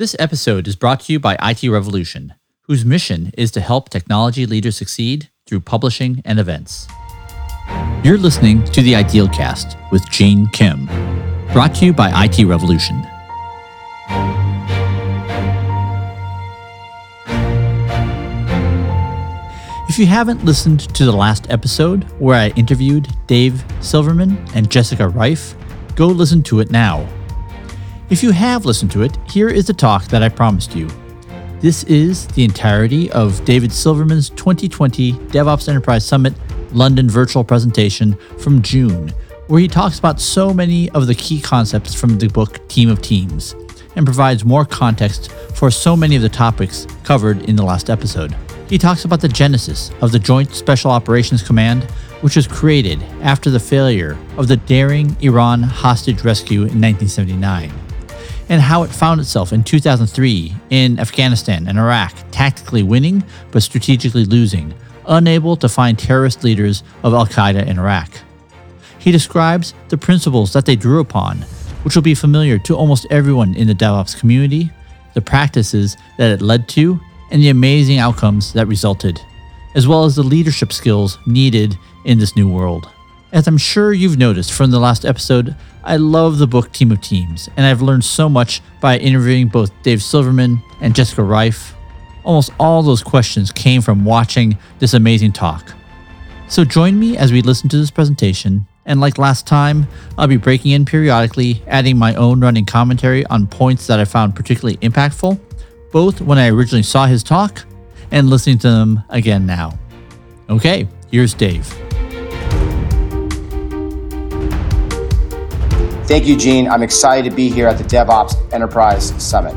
This episode is brought to you by IT Revolution, whose mission is to help technology leaders succeed through publishing and events. You're listening to the Ideal Cast with Gene Kim, brought to you by IT Revolution. If you haven't listened to the last episode where I interviewed Dave Silverman and Jessica Reif, go listen to it now. If you have listened to it, here is the talk that I promised you. This is the entirety of David Silverman's 2020 DevOps Enterprise Summit London virtual presentation from June, where he talks about so many of the key concepts from the book Team of Teams and provides more context for so many of the topics covered in the last episode. He talks about the genesis of the Joint Special Operations Command, which was created after the failure of the daring Iran hostage rescue in 1979, and how it found itself in 2003 in Afghanistan and Iraq, tactically winning but strategically losing, unable to find terrorist leaders of Al Qaeda in Iraq. He describes the principles that they drew upon, which will be familiar to almost everyone in the DevOps community, the practices that it led to, and the amazing outcomes that resulted, as well as the leadership skills needed in this new world. As I'm sure you've noticed from the last episode, I love the book Team of Teams, and I've learned so much by interviewing both Dave Silverman and Jessica Reif. Almost all those questions came from watching this amazing talk. So join me as we listen to this presentation, and like last time, I'll be breaking in periodically, adding my own running commentary on points that I found particularly impactful both when I originally saw his talk and listening to them again now. Okay, here's Dave. Thank you, Gene. I'm excited to be here at the DevOps Enterprise Summit.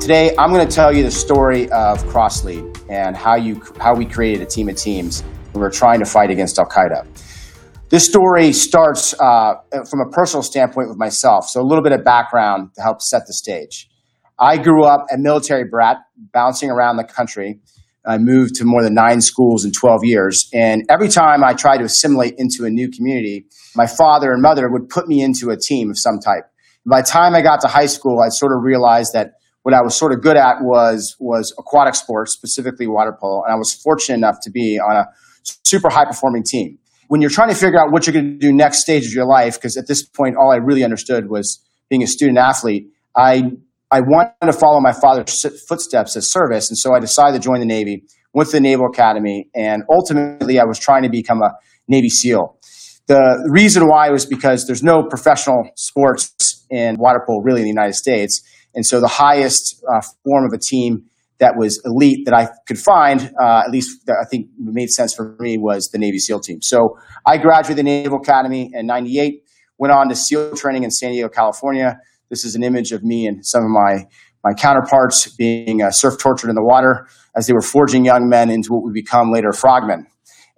Today, I'm going to tell you the story of CrossLead and how you how we created a team of teams when we were trying to fight against Al Qaeda. This story starts uh, from a personal standpoint with myself, so a little bit of background to help set the stage. I grew up a military brat, bouncing around the country. I moved to more than nine schools in 12 years. And every time I tried to assimilate into a new community, my father and mother would put me into a team of some type. By the time I got to high school, I sort of realized that what I was sort of good at was, was aquatic sports, specifically water polo. And I was fortunate enough to be on a super high performing team. When you're trying to figure out what you're going to do next stage of your life, because at this point, all I really understood was being a student athlete, I I wanted to follow my father's footsteps as service, and so I decided to join the Navy, went to the Naval Academy, and ultimately I was trying to become a Navy SEAL. The reason why was because there's no professional sports in water polo really in the United States, and so the highest uh, form of a team that was elite that I could find, uh, at least that I think made sense for me, was the Navy SEAL team. So I graduated the Naval Academy in '98, went on to SEAL training in San Diego, California this is an image of me and some of my, my counterparts being uh, surf tortured in the water as they were forging young men into what would become later frogmen.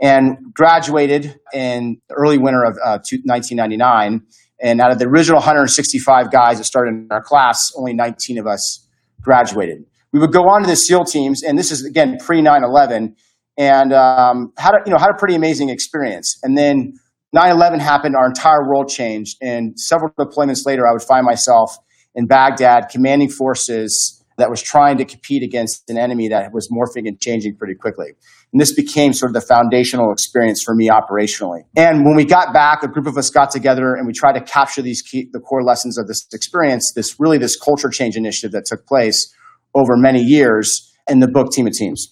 And graduated in the early winter of uh, 1999. And out of the original 165 guys that started in our class, only 19 of us graduated. We would go on to the SEAL teams, and this is again pre 9 11, and um, had a, you know had a pretty amazing experience. And then 9 11 happened, our entire world changed. And several deployments later, I would find myself in Baghdad commanding forces that was trying to compete against an enemy that was morphing and changing pretty quickly. And this became sort of the foundational experience for me operationally. And when we got back, a group of us got together and we tried to capture these key, the core lessons of this experience, this really this culture change initiative that took place over many years in the book Team of Teams.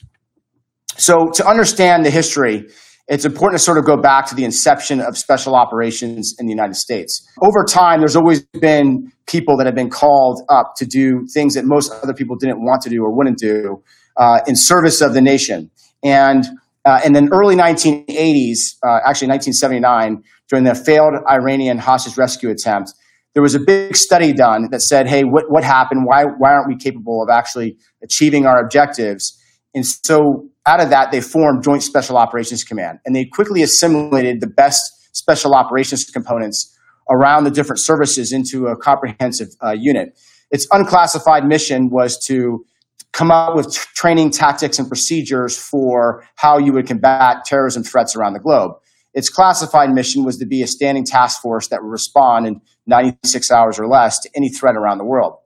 So to understand the history, it's important to sort of go back to the inception of special operations in the United States. Over time, there's always been people that have been called up to do things that most other people didn't want to do or wouldn't do uh, in service of the nation. And uh, in the early 1980s, uh, actually 1979, during the failed Iranian hostage rescue attempt, there was a big study done that said, hey, what, what happened? Why, why aren't we capable of actually achieving our objectives? And so out of that, they formed Joint Special Operations Command, and they quickly assimilated the best special operations components around the different services into a comprehensive uh, unit. Its unclassified mission was to come up with training tactics and procedures for how you would combat terrorism threats around the globe. Its classified mission was to be a standing task force that would respond in 96 hours or less to any threat around the world.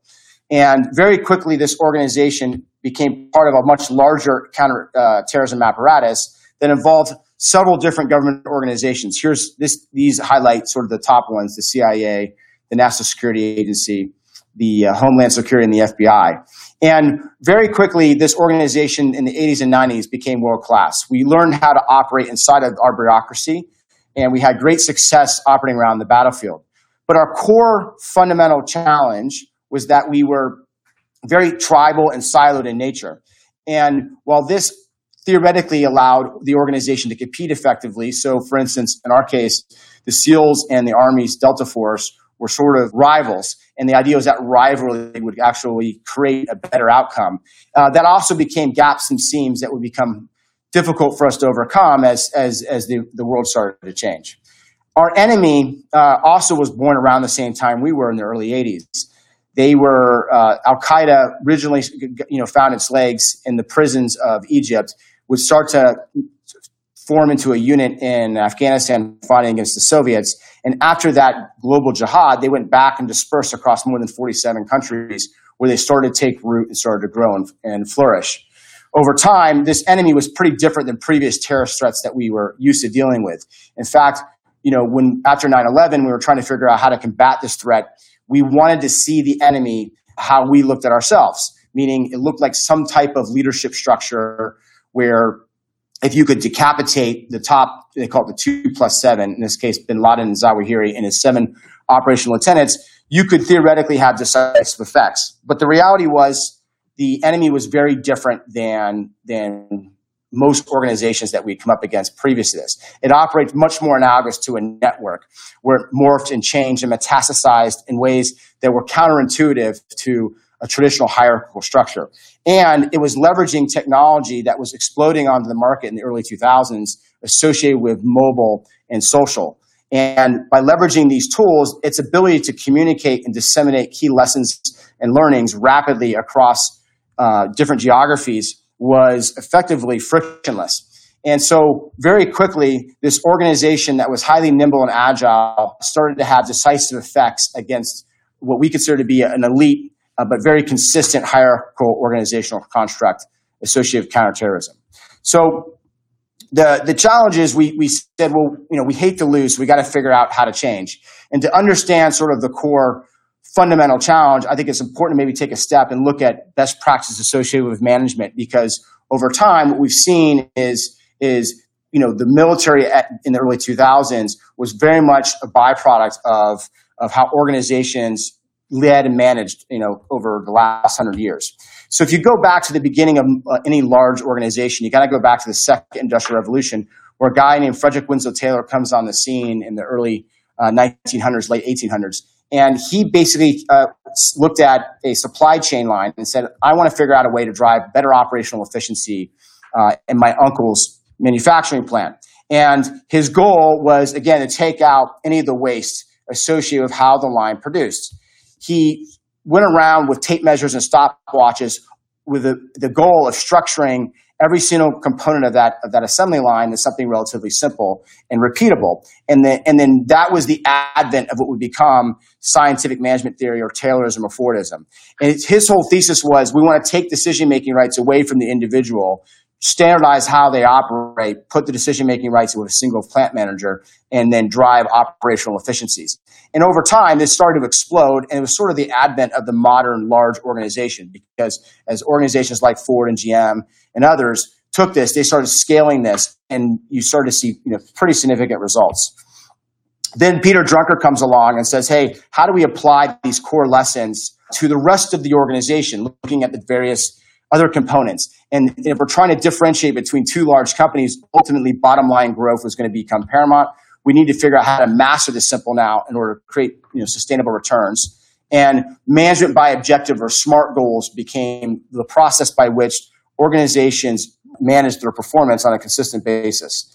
And very quickly, this organization became part of a much larger counterterrorism uh, apparatus that involved several different government organizations. Here's this; these highlight sort of the top ones: the CIA, the National Security Agency, the uh, Homeland Security, and the FBI. And very quickly, this organization in the 80s and 90s became world class. We learned how to operate inside of our bureaucracy, and we had great success operating around the battlefield. But our core fundamental challenge was that we were very tribal and siloed in nature. And while this theoretically allowed the organization to compete effectively, so for instance, in our case, the SEALs and the Army's Delta Force were sort of rivals, and the idea was that rivalry would actually create a better outcome. Uh, that also became gaps and seams that would become difficult for us to overcome as, as, as the, the world started to change. Our enemy uh, also was born around the same time we were in the early 80s. They were uh, Al Qaeda originally, you know, found its legs in the prisons of Egypt. Would start to form into a unit in Afghanistan fighting against the Soviets. And after that global jihad, they went back and dispersed across more than 47 countries where they started to take root and started to grow and, and flourish. Over time, this enemy was pretty different than previous terrorist threats that we were used to dealing with. In fact, you know, when after 9-11, we were trying to figure out how to combat this threat we wanted to see the enemy how we looked at ourselves, meaning it looked like some type of leadership structure where if you could decapitate the top, they call it the two plus seven, in this case, bin Laden and Zawahiri and his seven operational lieutenants, you could theoretically have decisive effects. But the reality was the enemy was very different than, than most organizations that we come up against previous to this. It operates much more analogous to a network where it morphed and changed and metastasized in ways that were counterintuitive to a traditional hierarchical structure. And it was leveraging technology that was exploding onto the market in the early 2000s associated with mobile and social. And by leveraging these tools, its ability to communicate and disseminate key lessons and learnings rapidly across uh, different geographies was effectively frictionless. And so, very quickly, this organization that was highly nimble and agile started to have decisive effects against what we consider to be an elite uh, but very consistent hierarchical organizational construct associated with counterterrorism. So, the, the challenge is we, we said, well, you know, we hate to lose, so we got to figure out how to change. And to understand sort of the core fundamental challenge, I think it's important to maybe take a step and look at best practices associated with management because over time, what we've seen is is you know the military at, in the early 2000s was very much a byproduct of of how organizations led and managed you know over the last hundred years. So if you go back to the beginning of uh, any large organization, you got to go back to the second industrial revolution, where a guy named Frederick Winslow Taylor comes on the scene in the early uh, 1900s, late 1800s, and he basically uh, looked at a supply chain line and said, I want to figure out a way to drive better operational efficiency uh, in my uncle's manufacturing plant. And his goal was, again, to take out any of the waste associated with how the line produced. He went around with tape measures and stopwatches with the, the goal of structuring every single component of that of that assembly line is something relatively simple and repeatable. And then and then that was the advent of what would become scientific management theory or Taylorism or Fordism. And his whole thesis was we want to take decision making rights away from the individual standardize how they operate, put the decision making rights with a single plant manager, and then drive operational efficiencies. And over time, this started to explode, and it was sort of the advent of the modern large organization because as organizations like Ford and GM and others took this, they started scaling this, and you started to see you know, pretty significant results. Then Peter Drucker comes along and says, hey, how do we apply these core lessons to the rest of the organization, looking at the various other components. And if we're trying to differentiate between two large companies, ultimately bottom line growth is going to become paramount. We need to figure out how to master this simple now in order to create you know, sustainable returns. And management by objective or SMART goals became the process by which organizations manage their performance on a consistent basis.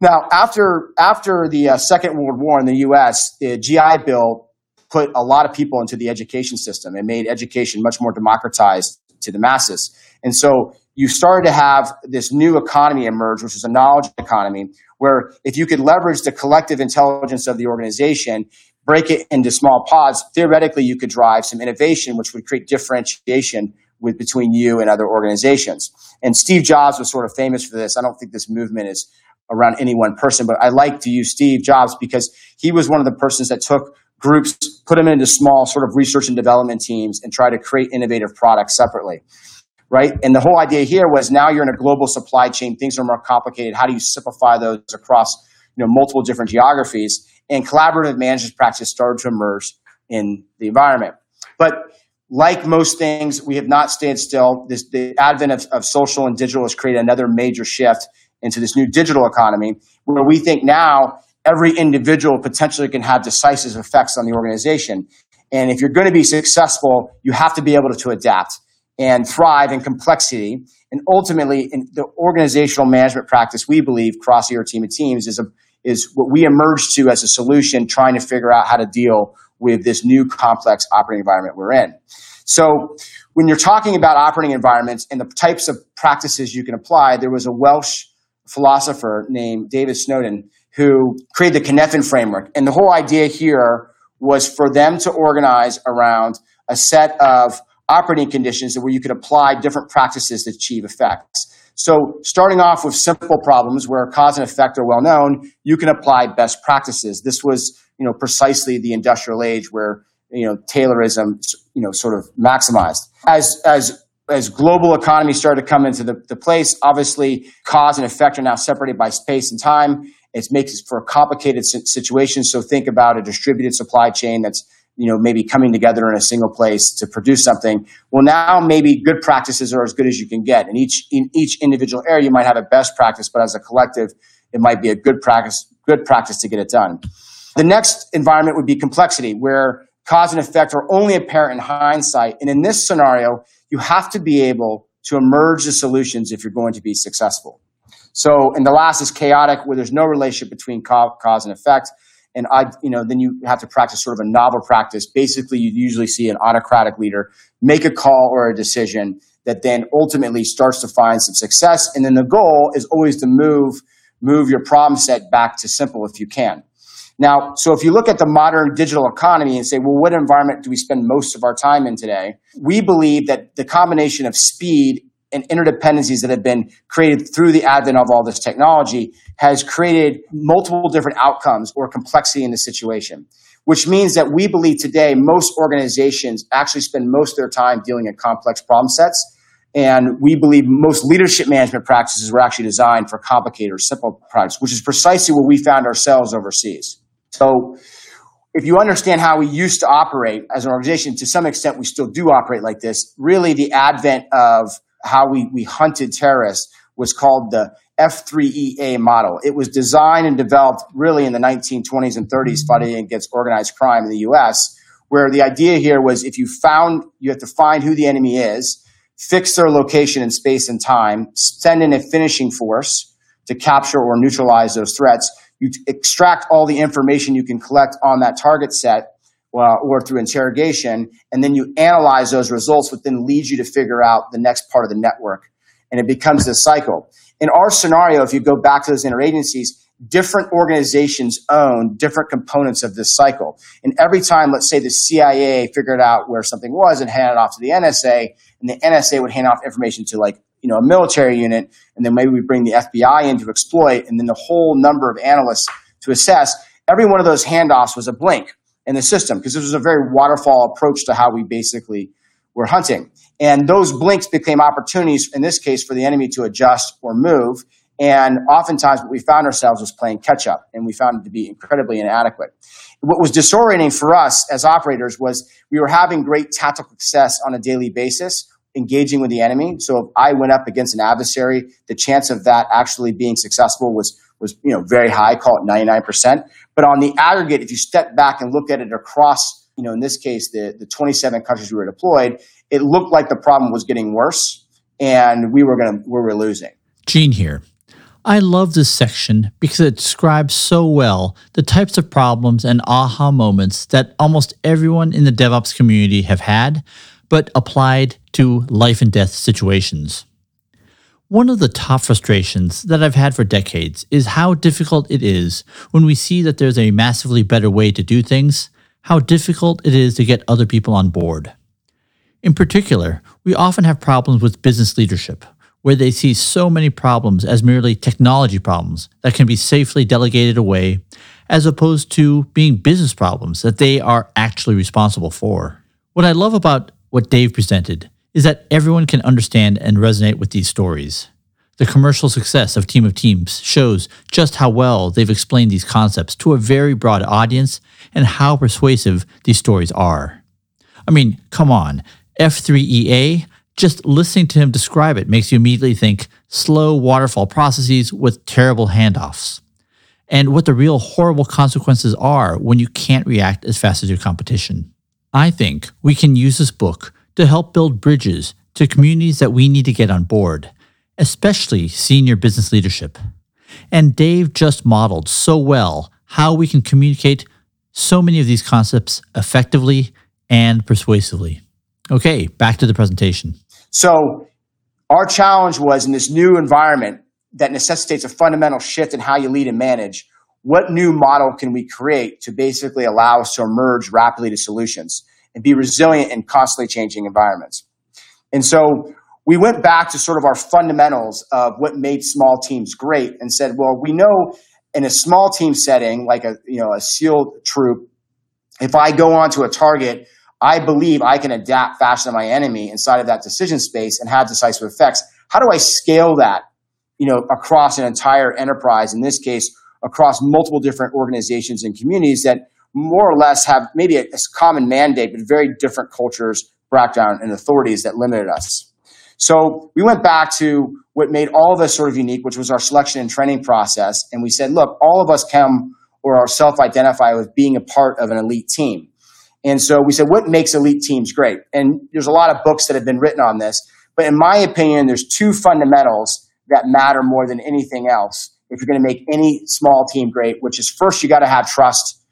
Now, after, after the uh, Second World War in the US, the GI Bill put a lot of people into the education system and made education much more democratized to the masses. And so you started to have this new economy emerge, which is a knowledge economy, where if you could leverage the collective intelligence of the organization, break it into small pods, theoretically you could drive some innovation, which would create differentiation with between you and other organizations. And Steve Jobs was sort of famous for this. I don't think this movement is around any one person, but I like to use Steve Jobs because he was one of the persons that took groups, put them into small sort of research and development teams and try to create innovative products separately. Right. And the whole idea here was now you're in a global supply chain, things are more complicated. How do you simplify those across you know, multiple different geographies? And collaborative management practice started to emerge in the environment. But like most things, we have not stayed still. This, the advent of, of social and digital has created another major shift into this new digital economy where we think now every individual potentially can have decisive effects on the organization. And if you're going to be successful, you have to be able to, to adapt and thrive in complexity. And ultimately, in the organizational management practice, we believe, cross your team of teams, is, a, is what we emerge to as a solution, trying to figure out how to deal with this new complex operating environment we're in. So, when you're talking about operating environments and the types of practices you can apply, there was a Welsh philosopher named David Snowden who created the Cynefin framework. And the whole idea here was for them to organize around a set of operating conditions where you could apply different practices to achieve effects. So, starting off with simple problems where cause and effect are well known, you can apply best practices. This was, you know, precisely the industrial age where you know Taylorism, you know, sort of maximized. As as as global economy started to come into the, the place, obviously cause and effect are now separated by space and time. It makes it for a complicated situation. So think about a distributed supply chain that's you know maybe coming together in a single place to produce something. Well, now maybe good practices are as good as you can get. In each in each individual area, you might have a best practice, but as a collective, it might be a good practice good practice to get it done. The next environment would be complexity, where cause and effect are only apparent in hindsight. And in this scenario, you have to be able to emerge the solutions if you're going to be successful. So, and the last is chaotic, where there's no relationship between cause and effect. And I, you know, then you have to practice sort of a novel practice. Basically, you usually see an autocratic leader make a call or a decision that then ultimately starts to find some success. And then the goal is always to move move your problem set back to simple if you can. Now, so if you look at the modern digital economy and say, well, what environment do we spend most of our time in today? We believe that the combination of speed and interdependencies that have been created through the advent of all this technology has created multiple different outcomes or complexity in the situation, which means that we believe today most organizations actually spend most of their time dealing in complex problem sets. And we believe most leadership management practices were actually designed for complicated or simple projects, which is precisely where we found ourselves overseas. So if you understand how we used to operate as an organization, to some extent we still do operate like this. Really, the advent of how we, we hunted terrorists was called the F3EA model. It was designed and developed really in the 1920s and 30s, mm-hmm. fighting against organized crime in the US, where the idea here was if you found, you have to find who the enemy is, fix their location in space and time, send in a finishing force to capture or neutralize those threats you extract all the information you can collect on that target set uh, or through interrogation, and then you analyze those results, which then leads you to figure out the next part of the network. And it becomes this cycle. In our scenario, if you go back to those interagencies, different organizations own different components of this cycle. And every time, let's say the CIA figured out where something was and handed it off to the NSA, and the NSA would hand off information to like you know a military unit, and then maybe we bring the FBI in to exploit, and then the whole number of analysts to assess. Every one of those handoffs was a blink in the system because this was a very waterfall approach to how we basically were hunting. And those blinks became opportunities, in this case, for the enemy to adjust or move. And oftentimes, what we found ourselves was playing catch up, and we found it to be incredibly inadequate. What was disorienting for us as operators was we were having great tactical success on a daily basis, engaging with the enemy. So if I went up against an adversary, the chance of that actually being successful was was you know very high, call it 99%. But on the aggregate, if you step back and look at it across, you know, in this case, the, the 27 countries we were deployed, it looked like the problem was getting worse and we were gonna we were losing. Gene here. I love this section because it describes so well the types of problems and aha moments that almost everyone in the DevOps community have had, but applied to life and death situations. One of the top frustrations that I've had for decades is how difficult it is when we see that there's a massively better way to do things how difficult it is to get other people on board. In particular, we often have problems with business leadership, where they see so many problems as merely technology problems that can be safely delegated away, as opposed to being business problems that they are actually responsible for. What I love about what Dave presented is that everyone can understand and resonate with these stories. The commercial success of Team of Teams shows just how well they've explained these concepts to a very broad audience and how persuasive these stories are. I mean, come on, F3EA just listening to him describe it makes you immediately think slow waterfall processes with terrible handoffs. And what the real horrible consequences are when you can't react as fast as your competition. I think we can use this book to help build bridges to communities that we need to get on board, especially senior business leadership. And Dave just modeled so well how we can communicate so many of these concepts effectively and persuasively. Okay, back to the presentation. So our challenge was in this new environment that necessitates a fundamental shift in how you lead and manage. What new model can we create to basically allow us to emerge rapidly to solutions and be resilient in constantly changing environments? And so we went back to sort of our fundamentals of what made small teams great and said, well, we know in a small team setting, like a you know a SEAL troop, if I go onto a target, I believe I can adapt faster than my enemy inside of that decision space and have decisive effects. How do I scale that, you know, across an entire enterprise? In this case, across multiple different organizations and communities that more or less have maybe a, a common mandate, but very different cultures, background, and authorities that limited us. So we went back to what made all of us sort of unique, which was our selection and training process. And we said, look, all of us come or are self identify with being a part of an elite team. And so we said, what makes elite teams great? And there's a lot of books that have been written on this. But in my opinion, there's two fundamentals that matter more than anything else if you're going to make any small team great, which is first, you got to have trust.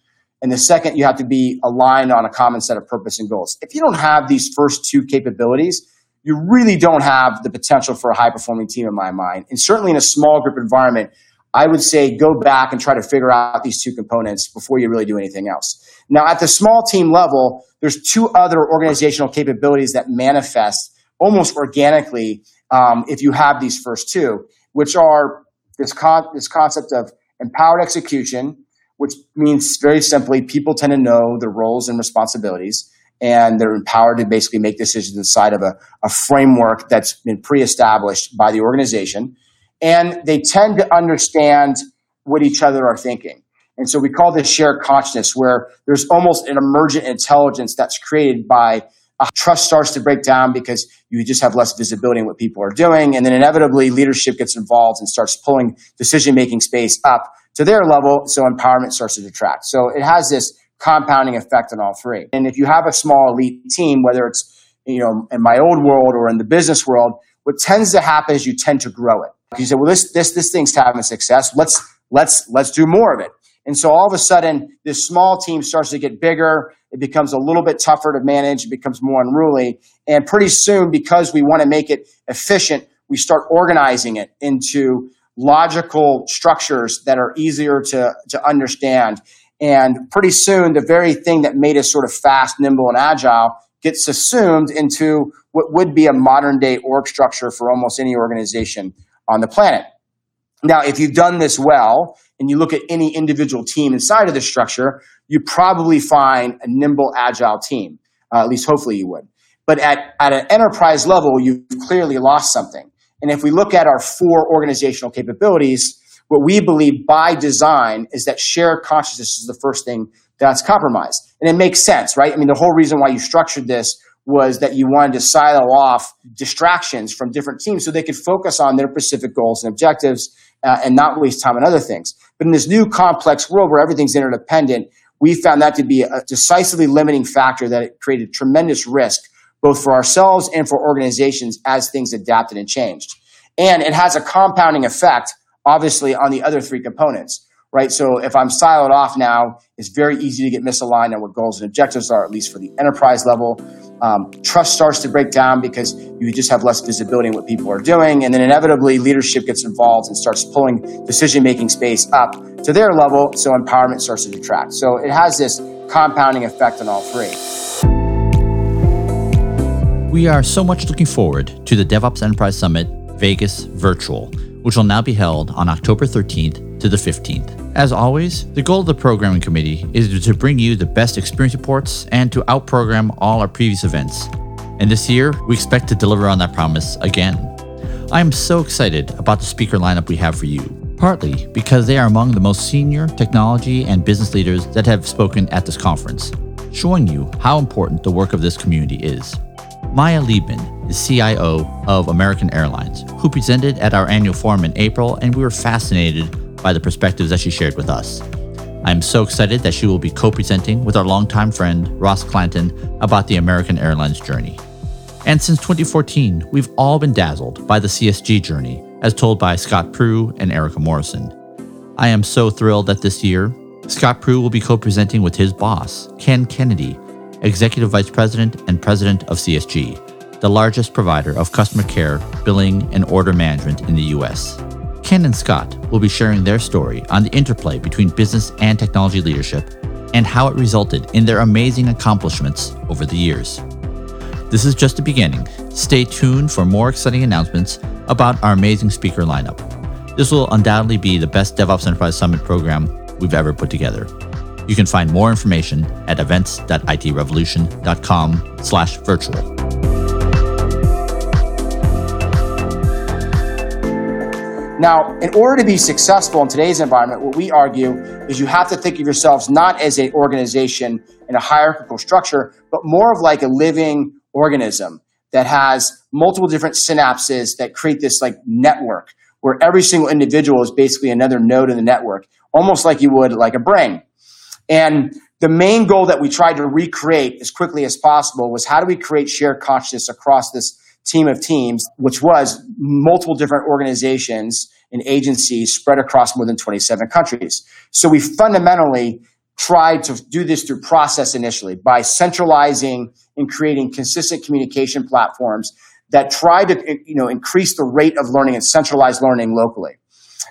And the second, you have to be aligned on a common set of purpose and goals. If you don't have these first two capabilities, you really don't have the potential for a high performing team in my mind. And certainly in a small group environment, I would say go back and try to figure out these two components before you really do anything else. Now, at the small team level, there's two other organizational capabilities that manifest almost organically um, if you have these first two, which are this, con- this concept of empowered execution, which means very simply people tend to know their roles and responsibilities and they're empowered to basically make decisions inside of a, a framework that's been pre-established by the organization and they tend to understand what each other are thinking. And so we call this shared consciousness, where there's almost an emergent intelligence that's created by uh, trust starts to break down because you just have less visibility in what people are doing. And then inevitably, leadership gets involved and starts pulling decision making space up to their level. So empowerment starts to detract. So it has this compounding effect on all three. And if you have a small elite team, whether it's you know in my old world or in the business world, what tends to happen is you tend to grow it. You say, well, this this this thing's having success. Let's let's let's do more of it. And so all of a sudden, this small team starts to get bigger. It becomes a little bit tougher to manage. It becomes more unruly. And pretty soon, because we want to make it efficient, we start organizing it into logical structures that are easier to, to understand. And pretty soon, the very thing that made us sort of fast, nimble, and agile gets assumed into what would be a modern day org structure for almost any organization on the planet. Now, if you've done this well and you look at any individual team inside of the structure, you probably find a nimble, agile team. Uh, at least hopefully you would. But at, at an enterprise level, you've clearly lost something. And if we look at our four organizational capabilities, what we believe by design is that shared consciousness is the first thing that's compromised. And it makes sense, right? I mean, the whole reason why you structured this was that you wanted to silo off distractions from different teams so they could focus on their specific goals and objectives uh, and not waste time on other things. But in this new complex world where everything's interdependent, we found that to be a decisively limiting factor that it created tremendous risk both for ourselves and for organizations as things adapted and changed. And it has a compounding effect, obviously, on the other three components right? So if I'm siloed off now, it's very easy to get misaligned on what goals and objectives are, at least for the enterprise level. Um, trust starts to break down because you just have less visibility in what people are doing. And then inevitably, leadership gets involved and starts pulling decision making space up to their level. So empowerment starts to detract. So it has this compounding effect on all three. We are so much looking forward to the DevOps Enterprise Summit Vegas Virtual, which will now be held on October 13th to the 15th. As always, the goal of the programming committee is to bring you the best experience reports and to outprogram all our previous events. And this year, we expect to deliver on that promise again. I am so excited about the speaker lineup we have for you, partly because they are among the most senior technology and business leaders that have spoken at this conference, showing you how important the work of this community is. Maya Leibman is CIO of American Airlines, who presented at our annual forum in April, and we were fascinated by the perspectives that she shared with us. I am so excited that she will be co presenting with our longtime friend Ross Clanton about the American Airlines journey. And since 2014, we've all been dazzled by the CSG journey, as told by Scott Prugh and Erica Morrison. I am so thrilled that this year, Scott Prugh will be co presenting with his boss, Ken Kennedy, Executive Vice President and President of CSG, the largest provider of customer care, billing, and order management in the U.S. Ken and Scott will be sharing their story on the interplay between business and technology leadership and how it resulted in their amazing accomplishments over the years. This is just the beginning. Stay tuned for more exciting announcements about our amazing speaker lineup. This will undoubtedly be the best DevOps Enterprise Summit program we've ever put together. You can find more information at events.itrevolution.com slash virtual. Now, in order to be successful in today's environment, what we argue is you have to think of yourselves not as an organization in a hierarchical structure, but more of like a living organism that has multiple different synapses that create this like network where every single individual is basically another node in the network, almost like you would like a brain. And the main goal that we tried to recreate as quickly as possible was how do we create shared consciousness across this team of teams, which was multiple different organizations and agencies spread across more than 27 countries. So we fundamentally tried to do this through process initially by centralizing and creating consistent communication platforms that tried to you know increase the rate of learning and centralize learning locally.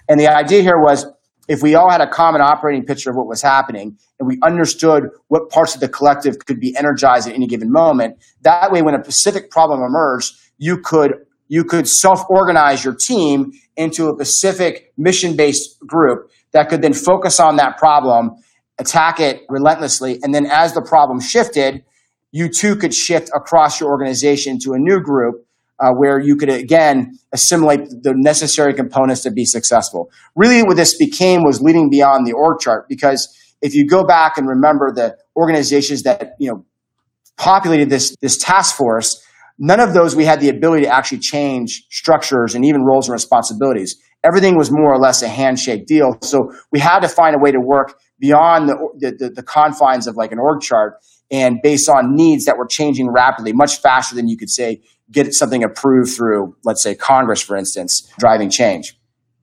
And the idea here was if we all had a common operating picture of what was happening and we understood what parts of the collective could be energized at any given moment, that way when a specific problem emerged, you could you could self-organize your team into a specific mission-based group that could then focus on that problem, attack it relentlessly, and then as the problem shifted, you too could shift across your organization to a new group uh, where you could again assimilate the necessary components to be successful. Really, what this became was leading beyond the org chart because if you go back and remember the organizations that you know populated this this task force, none of those we had the ability to actually change structures and even roles and responsibilities. Everything was more or less a handshake deal. So we had to find a way to work beyond the, the, the confines of like an org chart and based on needs that were changing rapidly, much faster than you could say get something approved through, let's say, Congress, for instance, driving change.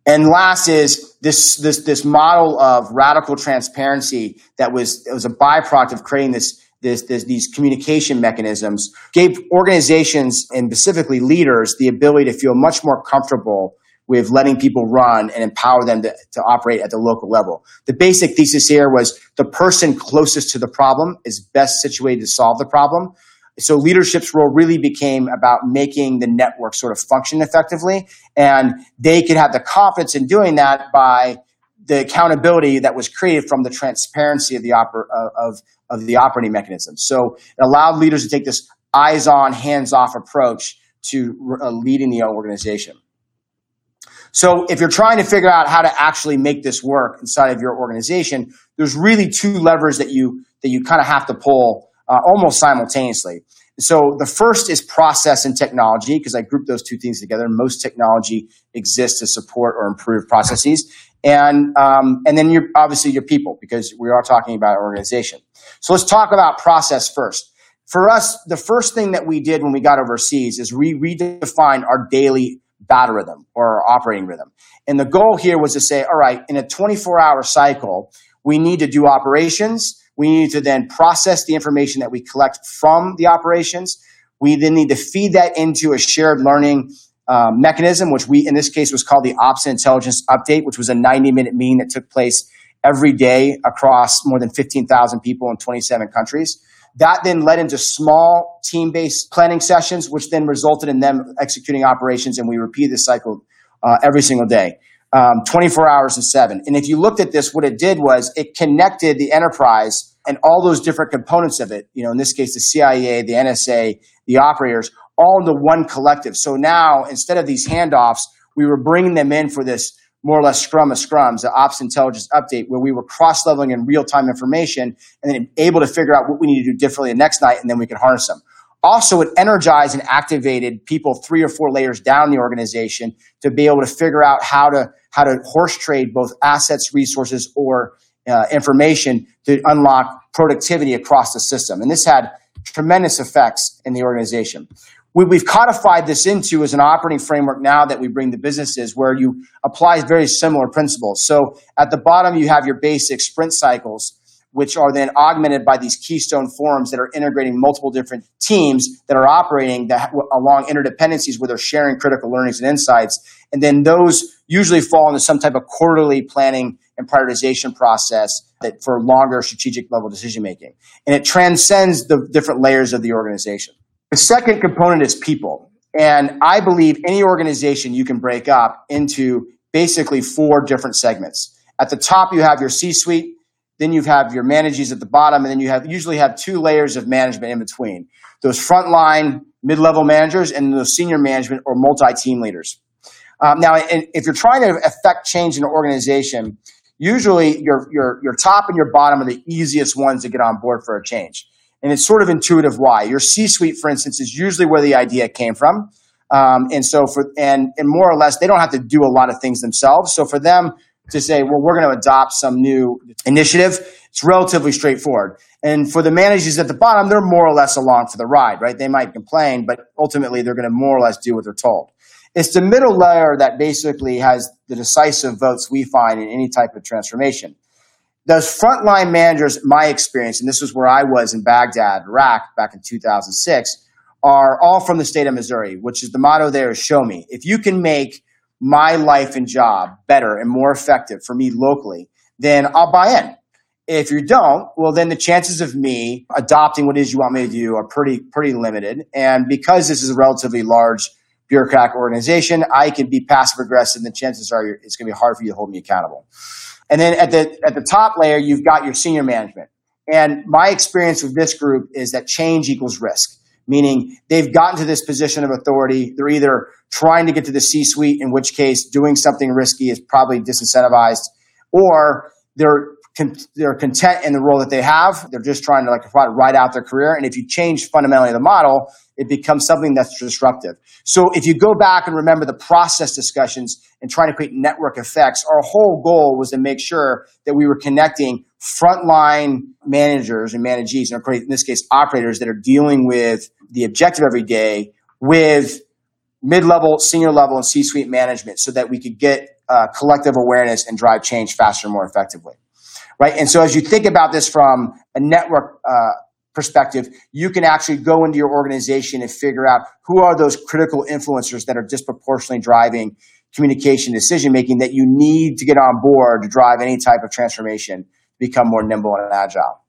And last is this this this model of radical transparency that was was a byproduct of creating this this, this, these communication mechanisms gave organizations and specifically leaders the ability to feel much more comfortable with letting people run and empower them to, to operate at the local level. The basic thesis here was the person closest to the problem is best situated to solve the problem. So leadership's role really became about making the network sort of function effectively. And they could have the confidence in doing that by the accountability that was created from the transparency of the, oper- of, of the operating mechanism. So it allowed leaders to take this eyes on, hands off approach to uh, leading the organization. So if you're trying to figure out how to actually make this work inside of your organization, there's really two levers that you that you kind of have to pull uh, almost simultaneously. So the first is process and technology, because I group those two things together. Most technology exists to support or improve processes. And, um, and then you're obviously your people, because we are talking about organization. So let's talk about process first. For us, the first thing that we did when we got overseas is we redefined our daily battle rhythm or our operating rhythm. And the goal here was to say, all right, in a 24 hour cycle, we need to do operations we need to then process the information that we collect from the operations. We then need to feed that into a shared learning um, mechanism, which we, in this case, was called the Ops Intelligence Update, which was a 90 minute meeting that took place every day across more than 15,000 people in 27 countries. That then led into small team based planning sessions, which then resulted in them executing operations. And we repeat this cycle uh, every single day, um, 24 hours and seven. And if you looked at this, what it did was it connected the enterprise and all those different components of it, you know, in this case, the CIA, the NSA, the operators, all into one collective. So now instead of these handoffs, we were bringing them in for this more or less scrum of scrums, the ops intelligence update, where we were cross leveling in real time information and then able to figure out what we need to do differently the next night, and then we could harness them. Also, it energized and activated people three or four layers down the organization to be able to figure out how to how to horse trade both assets, resources, or uh, information to unlock productivity across the system. And this had tremendous effects in the organization we, have codified this into as an operating framework now that we bring to businesses where you apply very similar principles. So at the bottom, you have your basic sprint cycles, which are then augmented by these keystone forums that are integrating multiple different teams that are operating that, along interdependencies where they're sharing critical learnings and insights. And then those usually fall into some type of quarterly planning and prioritization process that for longer strategic level decision making. And it transcends the different layers of the organization. The second component is people. And I believe any organization you can break up into basically four different segments. At the top, you have your C suite, then you have your managers at the bottom, and then you have usually have two layers of management in between. Those frontline mid-level managers and those senior management or multi-team leaders. Um, now, if you're trying to affect change in an organization, usually your, your, your top and your bottom are the easiest ones to get on board for a change. And it's sort of intuitive why. Your C suite, for instance, is usually where the idea came from. Um, and so for, and, and more or less, they don't have to do a lot of things themselves. So for them to say, well, we're going to adopt some new initiative, it's relatively straightforward. And for the managers at the bottom, they're more or less along for the ride, right? They might complain, but ultimately they're going to more or less do what they're told. It's the middle layer that basically has the decisive votes we find in any type of transformation those frontline managers, my experience, and this was where I was in Baghdad, Iraq, back in 2006, are all from the state of Missouri, which is the motto there is show me. If you can make my life and job better and more effective for me locally, then I'll buy in. If you don't, well, then the chances of me adopting what it is you want me to do are pretty, pretty limited. And because this is a relatively large bureaucratic organization, I can be passive aggressive, and the chances are it's going to be hard for you to hold me accountable. And then at the at the top layer, you've got your senior management. And my experience with this group is that change equals risk, meaning they've gotten to this position of authority. They're either trying to get to the C suite, in which case doing something risky is probably disincentivized, or they're they're content in the role that they have. They're just trying to like ride out their career. And if you change fundamentally the model, it becomes something that's disruptive. So if you go back and remember the process discussions and trying to create network effects, our whole goal was to make sure that we were connecting frontline managers and managees, or in this case, operators that are dealing with the objective every day with mid-level, senior level, and C-suite management so that we could get uh, collective awareness and drive change faster and more effectively. Right. And so as you think about this from a network uh, perspective, you can actually go into your organization and figure out who are those critical influencers that are disproportionately driving communication decision making that you need to get on board to drive any type of transformation, become more nimble and agile.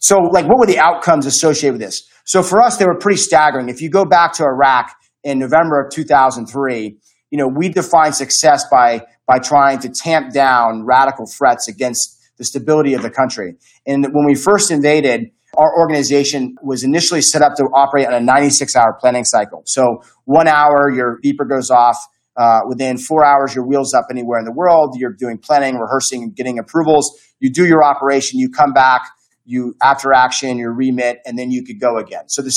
So, like, what were the outcomes associated with this? So, for us, they were pretty staggering. If you go back to Iraq in November of 2003, you know, we defined success by by trying to tamp down radical threats against the stability of the country. And when we first invaded, our organization was initially set up to operate on a 96 hour planning cycle. So one hour, your beeper goes off. Uh, within four hours, your wheels up anywhere in the world. You're doing planning, rehearsing, getting approvals. You do your operation. You come back. You after action, your remit, and then you could go again. So the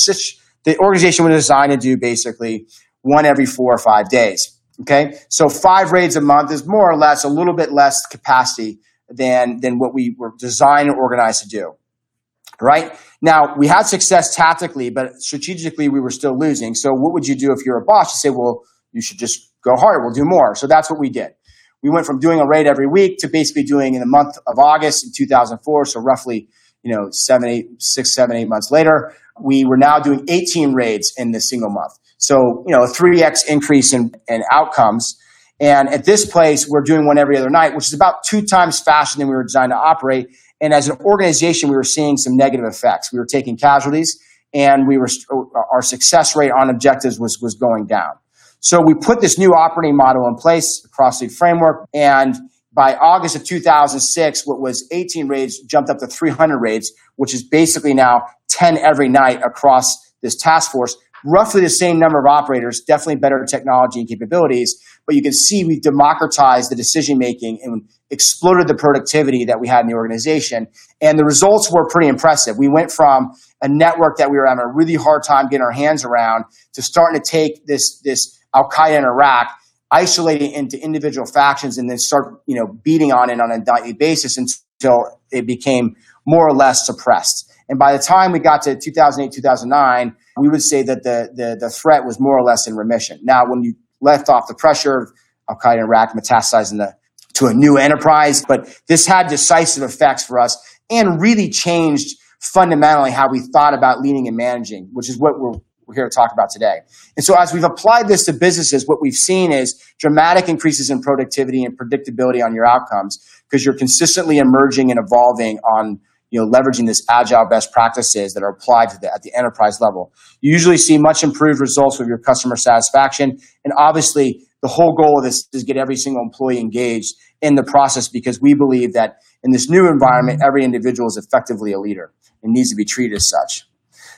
the organization was designed to do basically one every four or five days. Okay, so five raids a month is more or less a little bit less capacity than than what we were designed and organized to do right? Now, we had success tactically, but strategically, we were still losing. So, what would you do if you're a boss? You say, well, you should just go harder. We'll do more. So, that's what we did. We went from doing a raid every week to basically doing in the month of August in 2004. So, roughly, you know, seven, eight, six, seven, eight months later, we were now doing 18 raids in this single month. So, you know, a 3x increase in, in outcomes. And at this place, we're doing one every other night, which is about two times faster than we were designed to operate. And as an organization, we were seeing some negative effects. We were taking casualties, and we were uh, our success rate on objectives was was going down. So we put this new operating model in place, across the framework, and by August of 2006, what was 18 raids jumped up to 300 raids, which is basically now 10 every night across this task force. Roughly the same number of operators, definitely better technology and capabilities, but you can see we've democratized the decision making and exploded the productivity that we had in the organization. And the results were pretty impressive. We went from a network that we were having a really hard time getting our hands around to starting to take this, this Al Qaeda in Iraq isolating into individual factions and then start you know beating on it on a nightly basis until it became more or less suppressed. And by the time we got to 2008, 2009, we would say that the, the, the threat was more or less in remission. Now, when you left off the pressure, of Al Qaeda in Iraq metastasizing the, to a new enterprise, but this had decisive effects for us and really changed fundamentally how we thought about leading and managing, which is what we're we're here to talk about today. And so as we've applied this to businesses, what we've seen is dramatic increases in productivity and predictability on your outcomes because you're consistently emerging and evolving on you know, leveraging this agile best practices that are applied to the, at the enterprise level. You usually see much improved results with your customer satisfaction. And obviously, the whole goal of this is to get every single employee engaged in the process because we believe that in this new environment, every individual is effectively a leader and needs to be treated as such.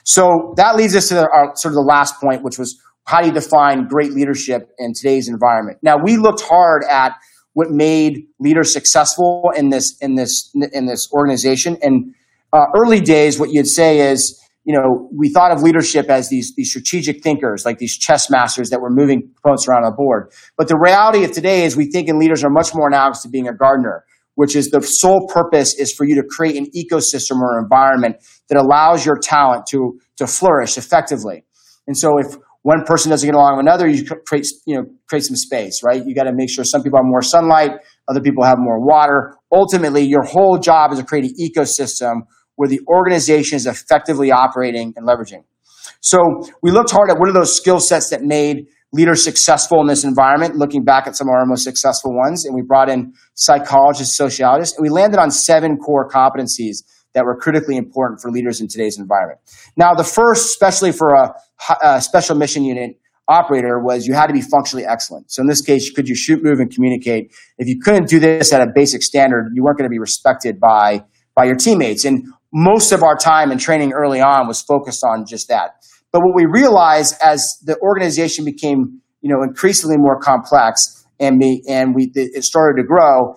So that leads us to our, sort of the last point, which was how do you define great leadership in today's environment? Now we looked hard at what made leaders successful in this in this in this organization. And uh, early days, what you'd say is, you know, we thought of leadership as these these strategic thinkers, like these chess masters that were moving components around on the board. But the reality of today is, we think in leaders are much more analogous to being a gardener which is the sole purpose is for you to create an ecosystem or environment that allows your talent to, to flourish effectively. And so if one person doesn't get along with another, you create, you know, create some space, right? You got to make sure some people have more sunlight, other people have more water. Ultimately, your whole job is to create an ecosystem where the organization is effectively operating and leveraging. So we looked hard at what are those skill sets that made leaders successful in this environment, looking back at some of our most successful ones. And we brought in psychologists, sociologists, and we landed on seven core competencies that were critically important for leaders in today's environment. Now, the first, especially for a, a special mission unit operator, was you had to be functionally excellent. So in this case, could you shoot, move, and communicate? If you couldn't do this at a basic standard, you weren't going to be respected by, by your teammates. And most of our time and training early on was focused on just that. But what we realized as the organization became, you know, increasingly more complex and me and we it started to grow,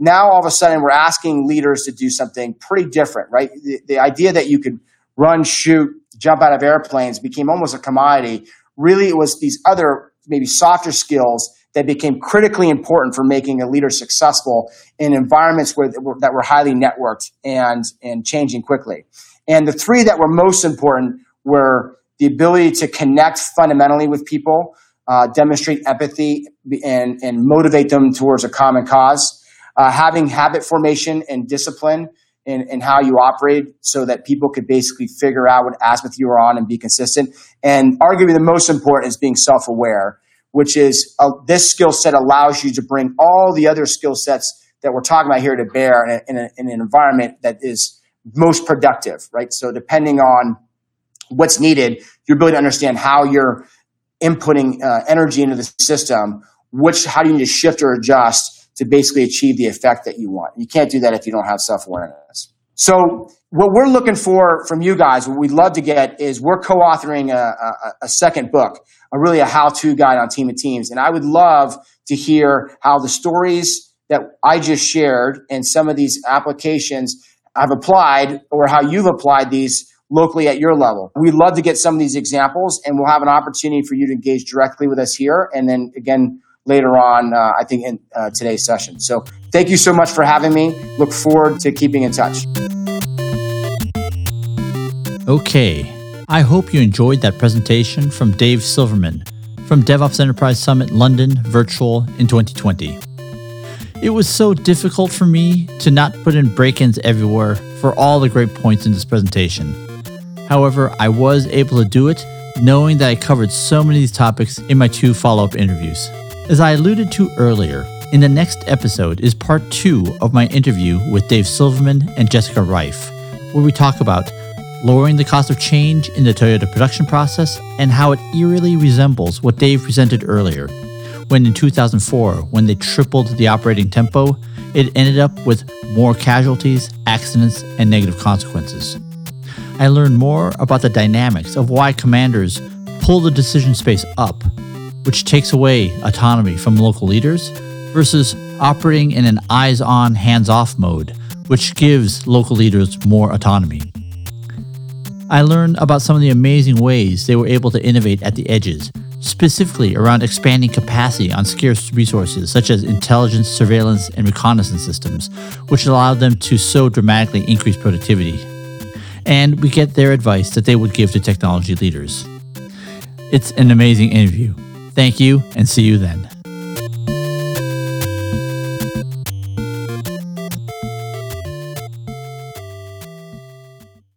now all of a sudden we're asking leaders to do something pretty different, right? The, the idea that you could run, shoot, jump out of airplanes became almost a commodity. Really, it was these other maybe softer skills that became critically important for making a leader successful in environments where, that were highly networked and, and changing quickly. And the three that were most important were the ability to connect fundamentally with people, uh, demonstrate empathy, and, and motivate them towards a common cause. Uh, having habit formation and discipline in, in how you operate so that people could basically figure out what azimuth you are on and be consistent. And arguably the most important is being self aware, which is uh, this skill set allows you to bring all the other skill sets that we're talking about here to bear in, a, in, a, in an environment that is most productive, right? So depending on what's needed, your ability to understand how you're inputting uh, energy into the system, which how do you need to shift or adjust to basically achieve the effect that you want. You can't do that if you don't have self awareness. So what we're looking for from you guys, what we'd love to get is we're co-authoring a, a, a second book, a really a how-to guide on team of teams, and I would love to hear how the stories that I just shared and some of these applications I've applied, or how you've applied these locally at your level. We'd love to get some of these examples, and we'll have an opportunity for you to engage directly with us here, and then again later on, uh, I think in uh, today's session. So thank you so much for having me. Look forward to keeping in touch. Okay, I hope you enjoyed that presentation from Dave Silverman from DevOps Enterprise Summit London Virtual in 2020. It was so difficult for me to not put in break ins everywhere for all the great points in this presentation. However, I was able to do it knowing that I covered so many of these topics in my two follow up interviews. As I alluded to earlier, in the next episode is part two of my interview with Dave Silverman and Jessica Reif, where we talk about lowering the cost of change in the Toyota production process and how it eerily resembles what Dave presented earlier, when in 2004, when they tripled the operating tempo, it ended up with more casualties, accidents, and negative consequences. I learned more about the dynamics of why commanders pull the decision space up which takes away autonomy from local leaders, versus operating in an eyes on, hands off mode, which gives local leaders more autonomy. I learned about some of the amazing ways they were able to innovate at the edges, specifically around expanding capacity on scarce resources such as intelligence, surveillance, and reconnaissance systems, which allowed them to so dramatically increase productivity. And we get their advice that they would give to technology leaders. It's an amazing interview. Thank you and see you then.